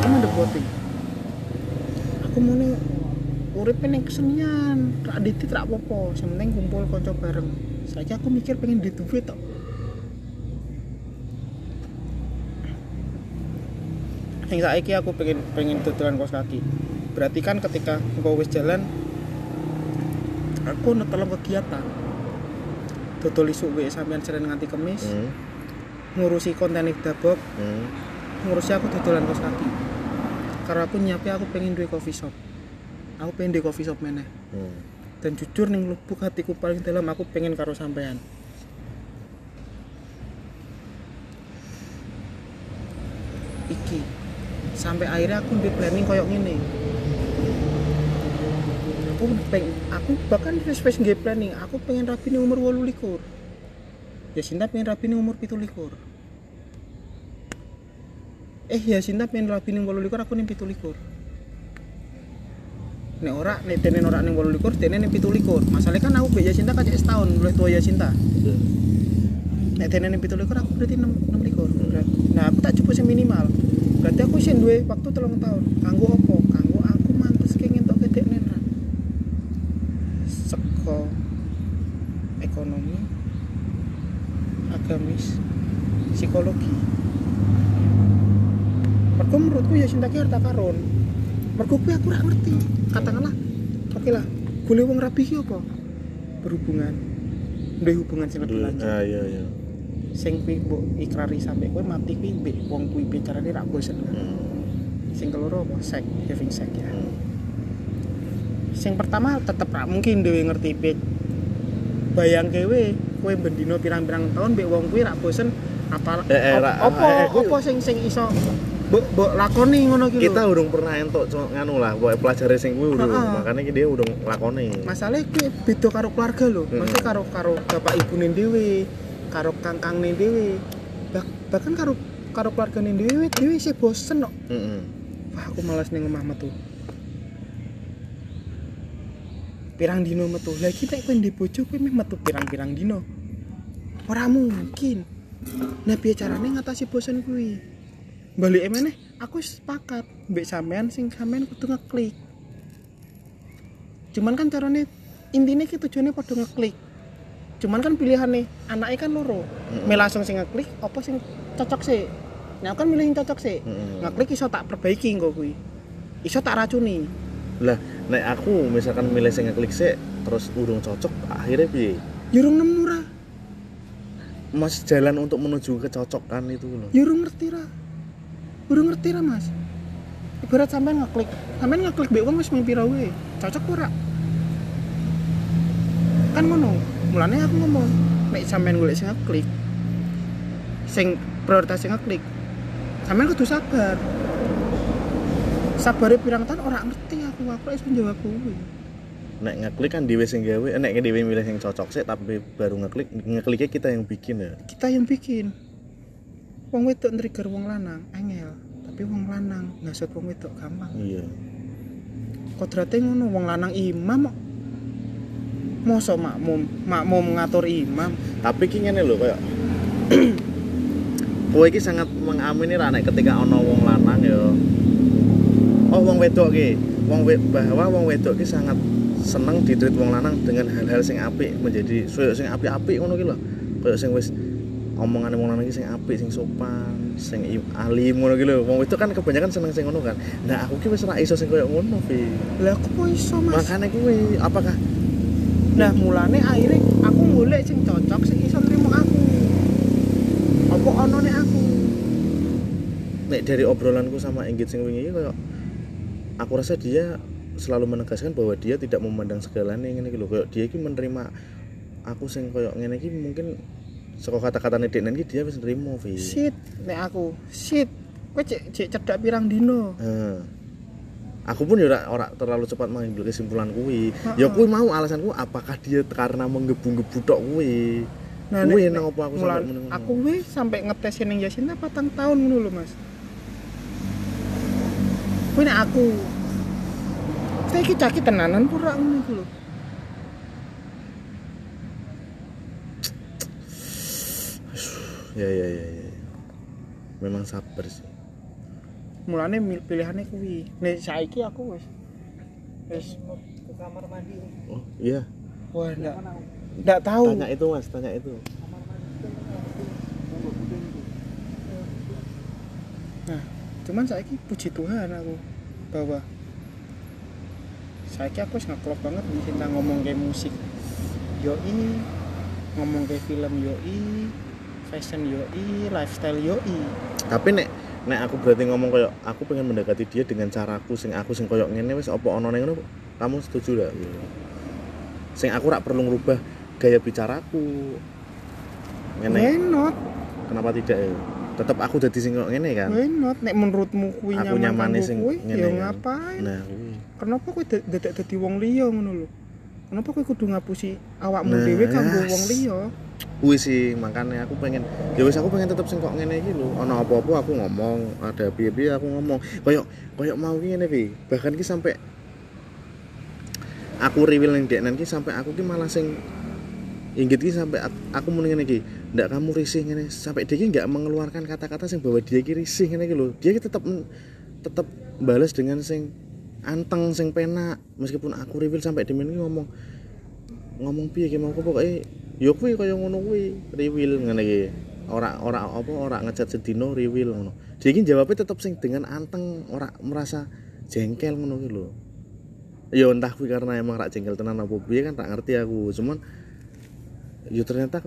Aku mandek boti aku mau nih urip ning kesenian. Rak ditit rak apa sing penting kumpul kanca bareng. Saiki aku mikir pengen di duit tok sing saiki aku pengen pengen dodolan kos kaki. Berarti kan ketika engkau wis jalan aku telung kegiatan. Dodol isuk wae sampean seren nganti kemis hmm. ngurusi konten dabok Hmm. ngurusi aku dodolan kos kaki. Karena aku nyiapin aku pengen duwe coffee shop. Aku pengen duwe coffee shop meneh. Hmm. dan jujur ning lubuk hatiku paling dalam aku pengen karo sampean. Iki sampai akhirnya aku di planning koyok gini aku pengen aku bahkan wis wis nggih planning. Aku pengen rapi ning umur 8 likur ya Sinta pengen rapi ning umur 7 likur eh ya Sinta pengen rapi ning 8 likur aku ning 7 likur nek ora nek dene ora ning 8 likur dene ning 7 likur masalahnya kan aku mbek Yasinta kacek setahun luwih tua Yasinta Iya. nek dene ning 7 likur aku berarti 6, 6 likur. Nah aku tak coba sing minimal berarti aku sih duwe waktu telung tahun. Kanggo opo kanggo aku mantus ke ngentok gedek nena seko ekonomi agamis psikologi. Mergo menurutku ya cinta harta karun. Mergo kuwi aku ora ngerti. Katakanlah oke lah boleh wong rabi ki apa? Berhubungan. Duwe hubungan sing lebih lanjut. ah iya iya sing kuwi mbok ikrari sampe kowe mati kuwi mbek wong kuwi bicarane ra bosen Hmm. sing keloro apa sek having sex ya Hmm. sing pertama tetep ra mungkin dhewe ngerti pit bayang kewe kowe bendino pirang-pirang tahun mbek wong kuwi ra bosen apa Eh, eh, apa eh, eh, apa sing sing iso mbok mbok lakoni ngono ki kita urung pernah entuk nganu lah pokoknya pelajari sing kuwi urung Ha-ha. makanya dia urung lakoni masalahnya kuwi beda karo keluarga lho Hmm. maksudnya karo karo bapak ibune dhewe karo kangkang dhewe Bah- bahkan karo karo keluarga dhewe dhewe sih bosen kok Heeh. Wah, aku malas ning omah metu. Pirang dino metu. Lah iki nek kowe ndek bojo kowe meh metu pirang-pirang dino. Ora mungkin. Nah, piye carane ngatasi bosan kuwi? Balik meneh, aku sepakat mbek sampean sing sampean kudu ngeklik. Cuman kan carane intine ki tujuane padha ngeklik. Cuman kan pilihannya anaknya kan loro. Mm-mm. Meh langsung sing ngeklik apa sing cocok sih? Nah, kan milih yang cocok sih. Heeh. ngeklik iso tak perbaiki engko kuwi. Iso tak racuni. Lah nek aku misalkan milih sing ngeklik sih terus urung cocok akhirnya piye? Yurung nemu ra. Masih jalan untuk menuju kecocokan itu loh. Yurung ngerti ra. Urung ngerti ra mas. Ibarat sampean ngeklik. Sampean ngeklik mbek wong wis mimpi ra wae. Cocok ora kan ngono mulane aku ngomong nek sampean golek sing ngeklik. Sing prioritas sing ngeklik. Sampean kudu sabar. Sabare pirang tahun ora ngerti aku aku iso jawab kuwi. Nek ngeklik kan dhewe sing gawe nek dhewe milih yang cocok sih tapi baru ngeklik ngekliknya kita yang bikin ya. Kita yang bikin. Wong wedok trigger wong lanang angel. Tapi wong lanang ngasut wong wedok gampang. Iya. Kodrate ngono wong lanang imam mosok makmum makmum ngatur imam. Tapi ki ngene lho kayak kowe iki sangat mengamini ra nek ketika ana wong lanang ya. Oh wong wedok ki. Wong we, bahwa wong wedok ki sangat seneng ditreat wong lanang dengan hal-hal sing apik menjadi koyo sing apik-apik ngono ki lho. Koyo sing wis omongane wong lanang ki sing apik sing sopan sing alim ngono ki lho. Wong wedok kan kebanyakan seneng sing ngono kan. Nah aku ki wis ora iso sing koyo ngono Vi lah aku kok iso mas? Makane kuwi apakah nah mulane akhirnya aku golek sing cocok sing iso nrimo aku apa ono nek aku nek dari obrolanku sama Inggit sing wingi koyo aku rasa dia selalu menegaskan bahwa dia tidak memandang segalanya ngene iki lho koyo dia iki menerima aku sing koyo ngene iki mungkin saka kata-katane Deknen iki dia wis nrimo Vi. shit nek aku shit kowe cek cek cedak pirang dino Heeh. Aku pun ya ora ora terlalu cepat mengambil kesimpulan kuwi. Heeh. Ya kuwi mau alasanku apakah dia karena menggebu-gebu tok kuwi. nah Kuwi nang apa aku sampai meneng- aku wis sampai ngetes ning Yasinta patang tahun ngono lho mas kuwi nek aku saya iki caki tenanan pura ngono iku lho Ya ya ya ya. Memang sabar sih. Mulane pilihannya kuwi nek saiki aku wis wis ke kamar mandi Oh, iya. wah ndak ndak tahu Tanya itu Mas, tanya itu. Nah, cuman saiki puji Tuhan aku bahwa saiki aku wis ngeklop banget di tentang ngomong kayak musik. Yoi, ngomong kayak film yoi, fashion yoi, lifestyle yoi. tapi nek nek aku berarti ngomong koyo aku pengen mendekati dia dengan caraku sing aku sing koyo ngene wis apa ning ngono kamu setuju gak sing aku rak perlu ngerubah gaya bicaraku ngene not? kenapa tidak ya tetap aku jadi sing koyo ngene kan Why not? Nek menurutmu kuwi Aku nyaman sing ngene ya kan. ngapain? nah kuwi Kenapa kowe dad- dadak dadi wong liya ngono lho? Kenapa kowe kudu ngapusi awakmu Nah, dhewe kanggo wong liya? kuwi sih makanya aku pengen ya wis aku pengen tetap sing kok ngene iki lho. Ana apa-apa aku ngomong ada piye-piye aku ngomong. Koyo koyo mau ki ngene pi bahkan ki sampai aku reveal ning deknen ki sampai aku ki malah sing inggit ki sampai aku, muni ngene iki ndak kamu risih ngene. Sampai dia ki nggak mengeluarkan kata-kata sing bahwa dia ki risih ngene iki lho. Dia ki tetap tetap balas dengan sing anteng sing penak meskipun aku reveal sampai dia ki ngomong ngomong piye ki mau pokoke ya kuwi kaya ngono kuwi reveal ngene iki. Ora ora apa ora ngecat sedino reveal ngono. Dia iki jawabnya tetep sing dengan anteng ora merasa jengkel ngono ki lho. Ya entah kuwi karena emang rak jengkel tenan apa piye kan tak ngerti aku. Cuman ya ternyata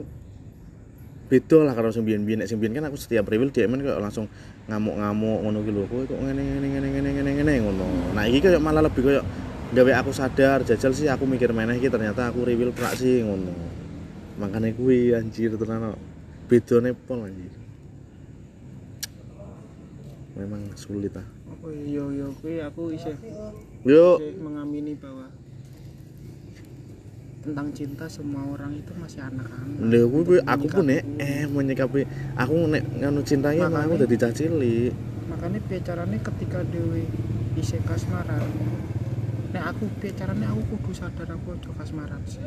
beda lah kalau sing biyen-biyen. Nek sing biyen kan aku setiap reveal dia men langsung ngamuk-ngamuk ngono ki lho. Kowe kok ngene ngene ngene ngene ngene ngene ngono. Nah iki kayak malah lebih kayak gawe aku sadar jajal sih aku mikir meneh iki ternyata aku reveal prak sih ngono. Makanya kuwi anjir tenan bedone pol anjir. Memang sulit ah. Apa yo yo kuwi aku isih isih mengamini bahwa tentang cinta semua orang itu masih anak-anak. Lha Untuk aku pun nek eh menyikapi aku nek nganu cinta iki emang aku dadi cah cilik. makanya bicaranya ketika Dewi isih kasmaran nek aku bicaranya aku kudu sadar aku aja kasmaran sih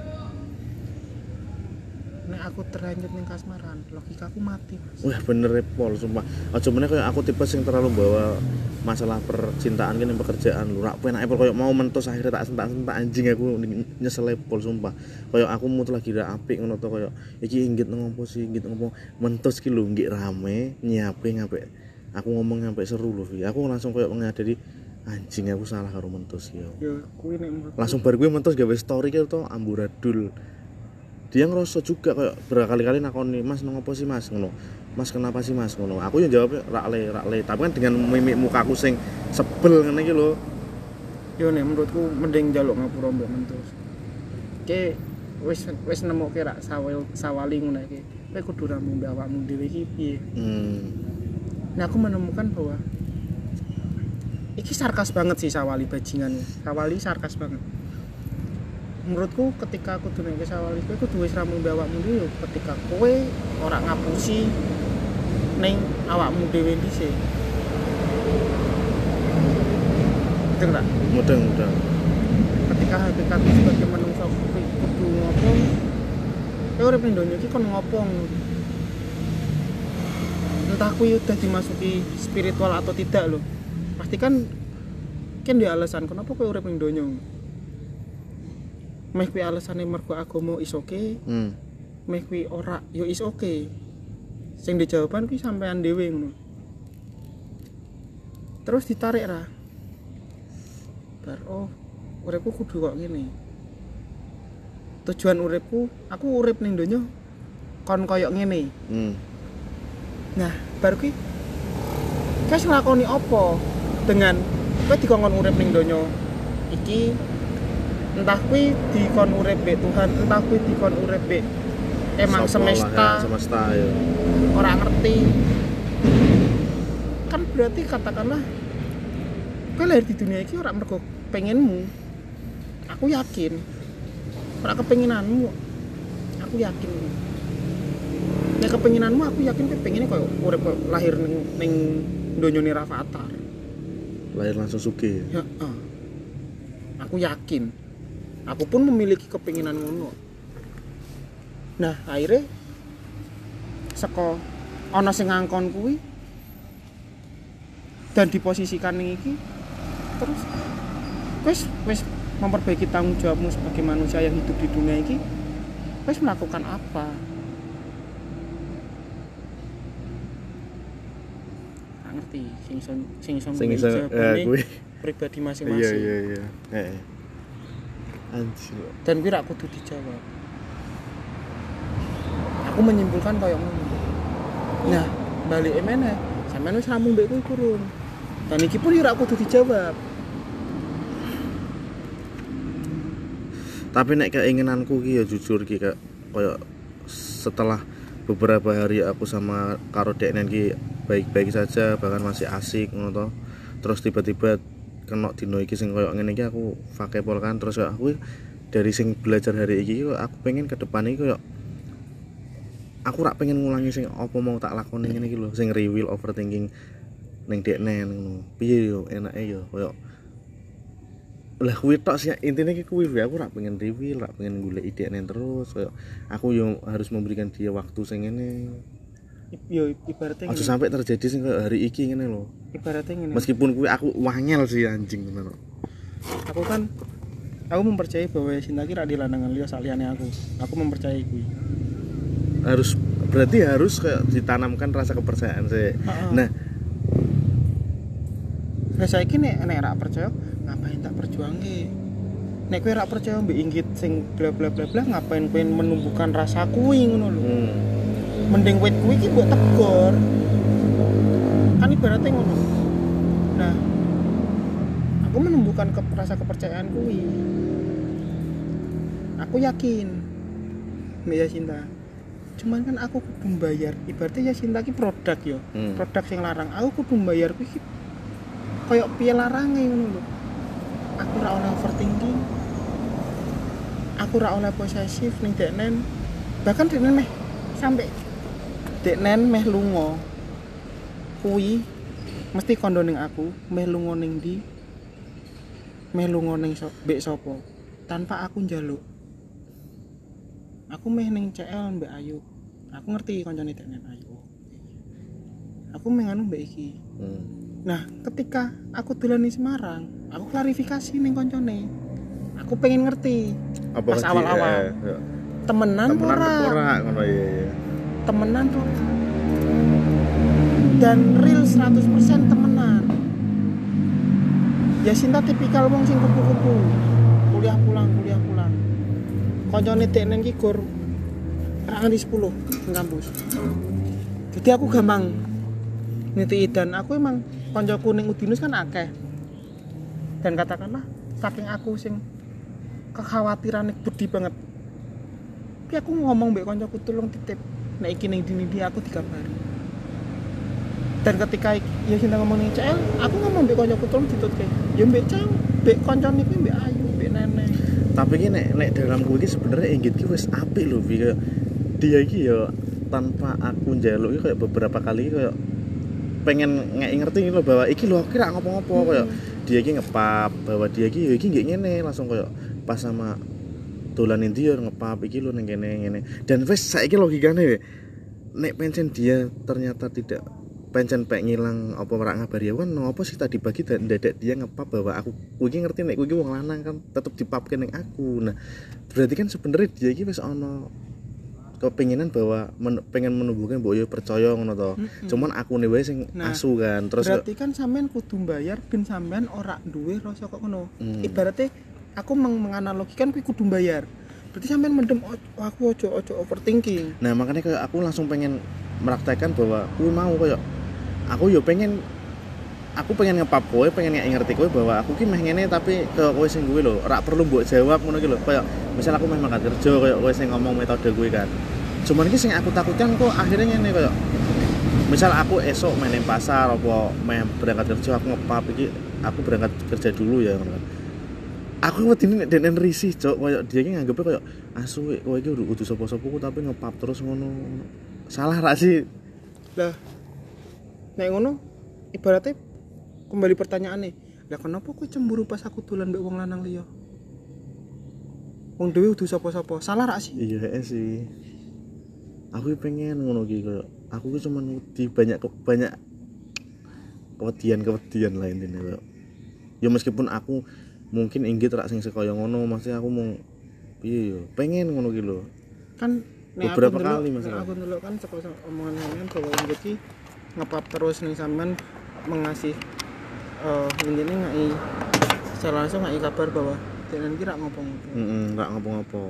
nek aku terlanjut ning kasmaran logika aku mati mas Wah bener ya pol sumpah. Aja meneh kayak aku tipe sing terlalu bawa masalah percintaan gini pekerjaan lu. Rak penake pol kayak mau mentos akhirnya tak sentak-sentak anjing aku nyesel pol sumpah. Kayak aku mutu lagi ra apik ngono to kayak iki inggit ngopo sih inggit ngopo mentos ki lho nggih rame nyiape ngape. Aku ngomong sampai seru loh. Aku langsung kayak menyadari anjing aku salah karo mentos ya. yo kuwi nek menurutku langsung bar gue mentos gawe story tuh amburadul dia ngerasa juga kayak berkali-kali nakoni mas ngopo sih mas? Ngono. Mas kenapa sih mas? Ngono. Aku yang jawabnya rakle rakle tapi kan dengan mimik mukaku sing sebel ngene iki lho. Yo nek menurutku mending jaluk ngapura mbok mentus ke wis wis nemu kira sawal sawali ngono iki. Kowe kudu ramu mbek awakmu dhewe iki piye? Hmm. Nah aku menemukan bahwa iki sarkas banget sih Sawali bajingan. Sawali sarkas banget. Menurutku ketika aku dunia ke sawal iku kudu wis ramu awakmu dhewe ketika kowe ora ngapusi ning awakmu dhewe dhisik Betul tak? mudeng mudeng ketika hakikat sebagai manusia kuwi kudu ngopo ya urip ning donya iki kon ngopo entah kuwi udah dimasuki spiritual atau tidak loh pasti kan kan dia alasan kenapa kowe urip ning donya meh kuwi alasane mergo agama is oke. Hmm. meh kuwi ora yo is oke. Sing di jawaban kuwi sampean dhewe ngono. Terus ditarik ra. Bar oh uripku kudu kok ngene. Tujuan uripku aku urip ning donya kon koyo ngene. Hmm. nah baru kuwi wis nglakoni apa dengan kowe dikongkon urip ning donya? Iki entah kuwi dikon urip mbek Tuhan entah kuwi dikon urip mbek emang Sopo lah, semesta ya, semesta. ya. Orang ngerti. Kan berarti katakanlah kowe lahir di dunia ini orang mergo pengenmu. Aku yakin. Ora kepenginanmu aku yakin. Ya kepenginanmu aku yakin kowe pengennya koyo urip lahir ning ning donyone Rafathar lahir langsung suge ya ah. aku yakin aku pun memiliki kepinginan ngono. Nah akhirnya seko ana sing ngangkon kuwi dan diposisikan ning iki terus wis wis memperbaiki tanggung jawabmu sebagai manusia yang hidup di dunia ini wis melakukan apa? Ngerti sing iso sing sing eh pribadi iya masing-masing. iya iya. Eh anjir. Dan gue rak kudu dijawab. Aku menyimpulkan kayak ngono nah balik emene sampean wis ramu mbek kuwi kurun dan iki pun rak kudu dijawab. Tapi nek keinginanku ki ya jujur ki kayak koyo setelah beberapa hari aku sama karo deknen ki baik-baik saja bahkan masih asik ngono terus tiba-tiba kena dino iki sing koyo ngene iki aku fakepol kan. Terus aku dari sing belajar hari iki aku pengen ke depan iki koyo aku rak pengen ngulangi sing apa mau tak lakoni ngene iki lho sing reveal overthinking ning deknen ngono. Piye yo enake yo koyo lah kuwi tok sih intinya ki kuwi aku rak pengen reveal rak pengen golek ide terus kayak aku yo harus memberikan dia waktu sing ngene. I- yo ibaratnya aja sampai terjadi kayak hari iki ngene lho. Ibaratnya ngene. Meskipun kuwi aku wangel sih anjing bener aku kan aku mempercayai bahwa cinta kira di landangan liya saliyane aku. Aku mempercayai kuwi. Harus berarti harus kayak ditanamkan rasa kepercayaan sih. Heeh. nah. Lah saiki nek nek ra percaya ngapain tak perjuangke? Nek kowe ra percaya mbek inggit sing bla bla bla bla ngapain kowe menumbuhkan rasa kuwi ngono lho. hmm, Mending wit kuwi iki mbok tegor. Kan ibaratnya ngono. Nah, aku menumbuhkan ke, rasa kepercayaan kuwi. Aku yakin Mbak Yasinta. Cuman kan aku kudu bayar. Ibaratnya Yasinta ki produk yo. hmm. produk yang larang aku kudu bayar kuwi ki koyo piye larange ngono lho aku ora oleh overthinking aku ora oleh posesif ning deknen bahkan deknen meh sampai deknen meh lunga. Kuwi mesti kondo ning aku meh lunga ning ndi? Meh lunga ning so, mbek sapa? Tanpa aku njaluk. Aku meh ning CL mbek Ayu. Aku ngerti koncone deknen Ayu. Aku menganu mbak iki. Hmm. nah ketika aku dolan di Semarang aku klarifikasi ning koncone. Aku pengen ngerti. Apa Pas awal-awal. eh, ya. temenan temenan ora? apa ora ngono iya iya temenan tuh. Dan real 100% temenan. Ya Sinta tipikal wong sing kupu-kupu. Kuliah pulang kuliah pulang. Koncone deknen ki gur nganti 10 ning kampus. Jadi aku gampang niti dan aku emang koncoku ning Udinus kan akeh. Dan katakanlah saking aku sing kekhawatiran budi banget. Tapi aku ngomong mbek koncoku tolong titip nek iki ning dini dia aku dikabari dan ketika ik- ya cinta ngomong ning CL aku ngomong mbek koncoku tolong ditutke ya mbek cang mbek koncone kuwi mbek ayu mbek nenek tapi ki nek nek dalam gue ki sebenarnya inggit ki wis apik lho Bi. Dia ki ya tanpa aku njaluk kayak beberapa kali kayak pengen ngek ngerti gitu bahwa iki lho kira ngopo-ngopo Hmm. kayak dia ki ngepap bahwa dia ki ya iki nggak ngene langsung kayak pas sama dolan dia ngepap iki lho ning kene ngene dan wis saiki logikane we, nek pencen dia ternyata tidak pencen pek ngilang apa ora ngabari aku kan ngopo sih tadi pagi dan dadak dia ngepap bahwa aku kuwi ngerti nek kuwi wong lanang kan tetep dipapke ning aku nah berarti kan sebenarnya dia ki wis ana kepinginan bahwa men- pengen menumbuhkan ya percaya ngono to Mm-mm. cuman aku nih wae sing Nah, asu kan terus berarti kan sampean kudu bayar ben sampean ora duwe rasa kok ngono Hmm. ibaratnya aku meng menganalogikan kuwi kudu bayar berarti sampean mendem "Oh, aku ojo ojo overthinking. Nah makanya kayak aku langsung pengen meraktekan bahwa aku mau kayak aku yo pengen aku pengen ngepap kowe pengen ngerti kowe bahwa aku ki meh ngene tapi ke kowe sing gue lho ora perlu mbok jawab ngono ki lho. Kayak misal aku meh mangkat kerja kayak kowe sing ngomong metode gue kan. Cuman ki sing aku takutkan kok akhirnya ngene kayak misal aku esok main pasar apa meh berangkat kerja aku ngepap iki aku berangkat kerja dulu ya kan. Aku wedi nek denen risih cok. Kayak dia ki nganggepnya kayak asu kowe iki udah kudu sapa-sapa ku tapi ngepap terus ngono. Salah ra sih? Lah nek ngono ibaratnya kembali pertanyaannya lah kenapa kok cemburu pas aku tulan mbek wong lanang liya? Wong dhewe udah sapa-sapa. Salah rak sih? Iya eh sih. Aku pengen ngono ki kayak aku ki cuman wedi banyak banyak kewedian kewedian lah intinya ya meskipun aku mungkin inggit rak sing sekaya ngono maksudnya aku mau piye yo pengen ngono ki lho. Kan Beberapa aku kali, nek masalah. aku dulu kan saka omongan sampean bahwa inggit ki ngepap terus nih sampean mengasih eh inggit ini ngai secara langsung ngai kabar bahwa tenen kira ngopo-ngopo. Heeh rak ngopo-ngopo.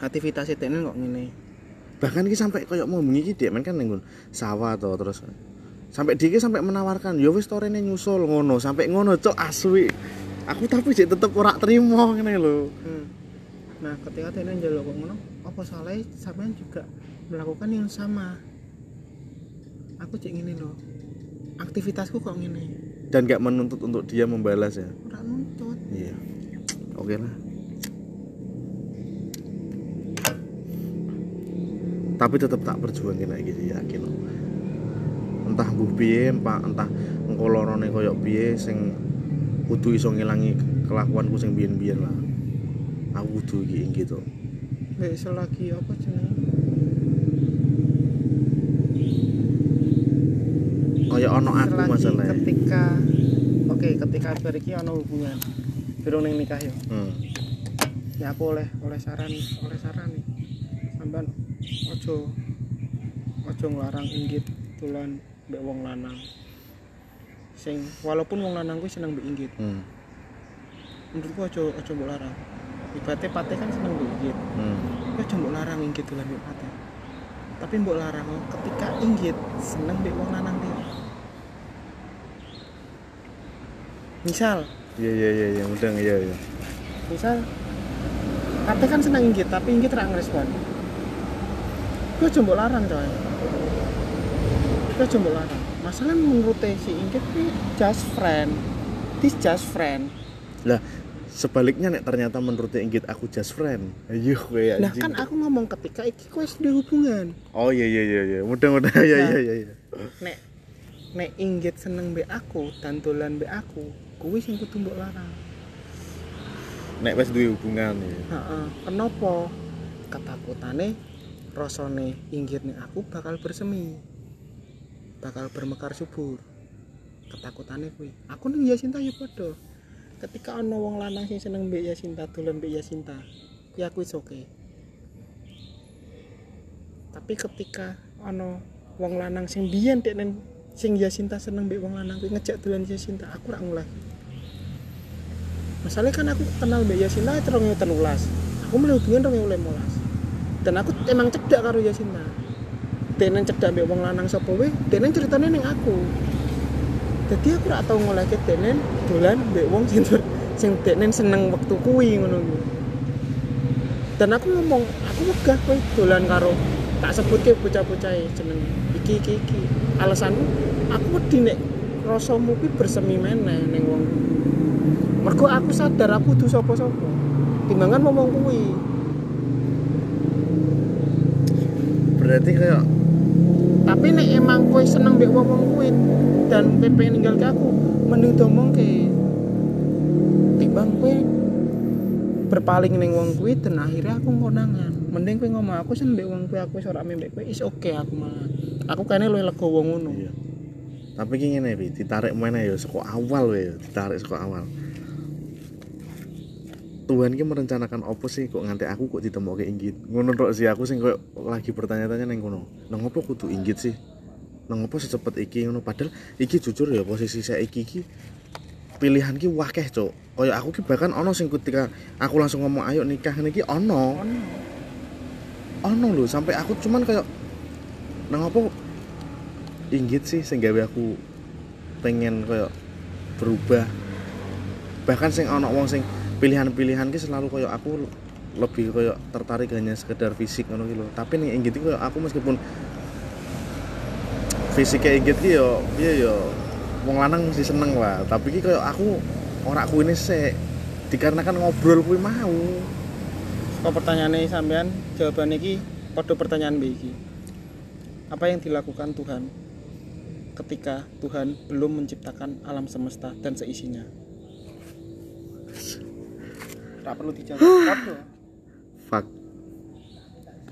Aktivitas tenen kok ngene. Bahkan ki sampai kayak mau bengi ki dia kan nenggon sawah to terus. Sampai dia ki sampai menawarkan yo wis torene nyusul ngono sampai ngono cok asli aku tapi jek tetep ora terima ngene lho Hmm. Nah, ketika tenen jaluk kok ngono, apa salahnya sampean juga melakukan yang sama? Aku cek ngene loh. Aktivitasku kok ngene. dan gak menuntut untuk dia membalas ya Ora nuntut. iya oke lah tapi tetap tak perjuangin lagi gitu yakin entah mbuh piye entah entah engko lorone koyo piye sing kudu iso ngilangi kelakuanku sing biyen-biyen lah aku kudu iki gitu Kayak selagi apa jenenge? kaya ono aku masalahnya ketika Oke, ketika bar iki ana hubungan. Durung ning nikah yo. hmm. Ya aku oleh oleh saran, oleh saran nih. Sampean ojo ojo nglarang inggit tulan mbek wong lanang. Sing walaupun wong lanang kuwi seneng mbek inggit. Hmm. menurutku aja aja mbok larang. Ibaratnya pate kan seneng mbok inggit. Hmm. ya aja mbok larang inggit dolan mbek pate. Tapi mbok larang ketika inggit seneng mbek wong lanang dia. Misal. Iya iya iya iya mudeng iya iya. Misal pate kan seneng inggit tapi inggit ra ngerespon itu aja mbok larang coy. Itu aja mbok larang masalah menurut si inggit ini just friend this just friend lah sebaliknya nek ternyata menurut Inggit aku just friend ayo kowe Nah kan aku ngomong ketika iki kowe wis duwe hubungan. oh iya iya iya iya mudah-mudahan iya iya iya iya Nek nek inggit seneng mbek aku dan dolan mbek aku, kuwi sing kudu mbok larang. nek wis duwe hubungan ya Heeh. Kenapa? Ketakutane rasane inggit nih aku bakal bersemi. Bakal bermekar subur. Ketakutane kuwi. Aku ning Yasinta ya padha. Ketika ana wong lanang sing seneng mbek Yasinta, dolan mbek Yasinta, kuwi aku wis oke. Tapi ketika ana wong lanang sing biyen deknen sing Yasinta seneng mbek wong lanang kuwi ngejak dolan Yasinta, aku ora nguleh. Masalahnya kan aku kenal Mbak Yasinta itu 2013 Aku mulai hubungan 2015 Dan aku emang cedak karo Yasinta Denen cedak mbak wong lanang sapa we Denen ceritanya ning aku Jadi aku ora tau ngolehke denen dolan mbak wong sing sing denen seneng waktu kuwi ngono. Dan aku ngomong, aku wegah kowe dolan karo tak sebutke bocah-bocah jeneng iki iki iki. Alasanku aku wedi nek rasamu kuwi bersemi meneh ning wong mergo aku sadar aku kudu sapa-sapa timbangan ngomong kuwi berarti kayak tapi nek emang kowe seneng mbek wong kuwi dan kowe pengen ninggal ke aku mending domong ke timbang kowe berpaling ning wong kuwi dan akhirnya aku konangan mending kowe ngomong aku seneng mbek wong kuwi aku wis ora mbek kowe. Is oke aku malah aku kayaknya luwih lega wong ngono. Iya. Tapi ngene Pi, ditarik mana ya saka awal we ditarik saka awal Tuhan ki merencanakan apa sih kok nganti aku kok ditemokke inggit? Ngono tok sih aku sing koyo lagi bertanya-tanya neng kono. Nang apa kudu inggit sih? Nang apa secepat iki ngono? Padahal iki jujur ya posisi saya iki ki pilihan ki wakeh cok kaya aku ki bahkan ono sing ketika aku langsung ngomong ayo nikah niki ono. Ono. lho sampai aku cuman kayak nang apa inggit sih sing gawe aku pengen kayak berubah? Bahkan sing ono wong sing pilihan-pilihan ki selalu kayak aku lebih kayak tertarik hanya sekedar fisik ngono lho. Tapi nih inggit kayak aku meskipun fisiknya inggit ki yo piye yo wong lanang mesti seneng lah. Tapi ki kayak aku ora kuwi sik. Dikarenakan ngobrol kuwi mau. Kok pertanyaannya sampean? Jawabannya iki padha pertanyaan mbek iki. Apa yang dilakukan Tuhan ketika Tuhan belum menciptakan alam semesta dan seisinya tak perlu dijawab fuck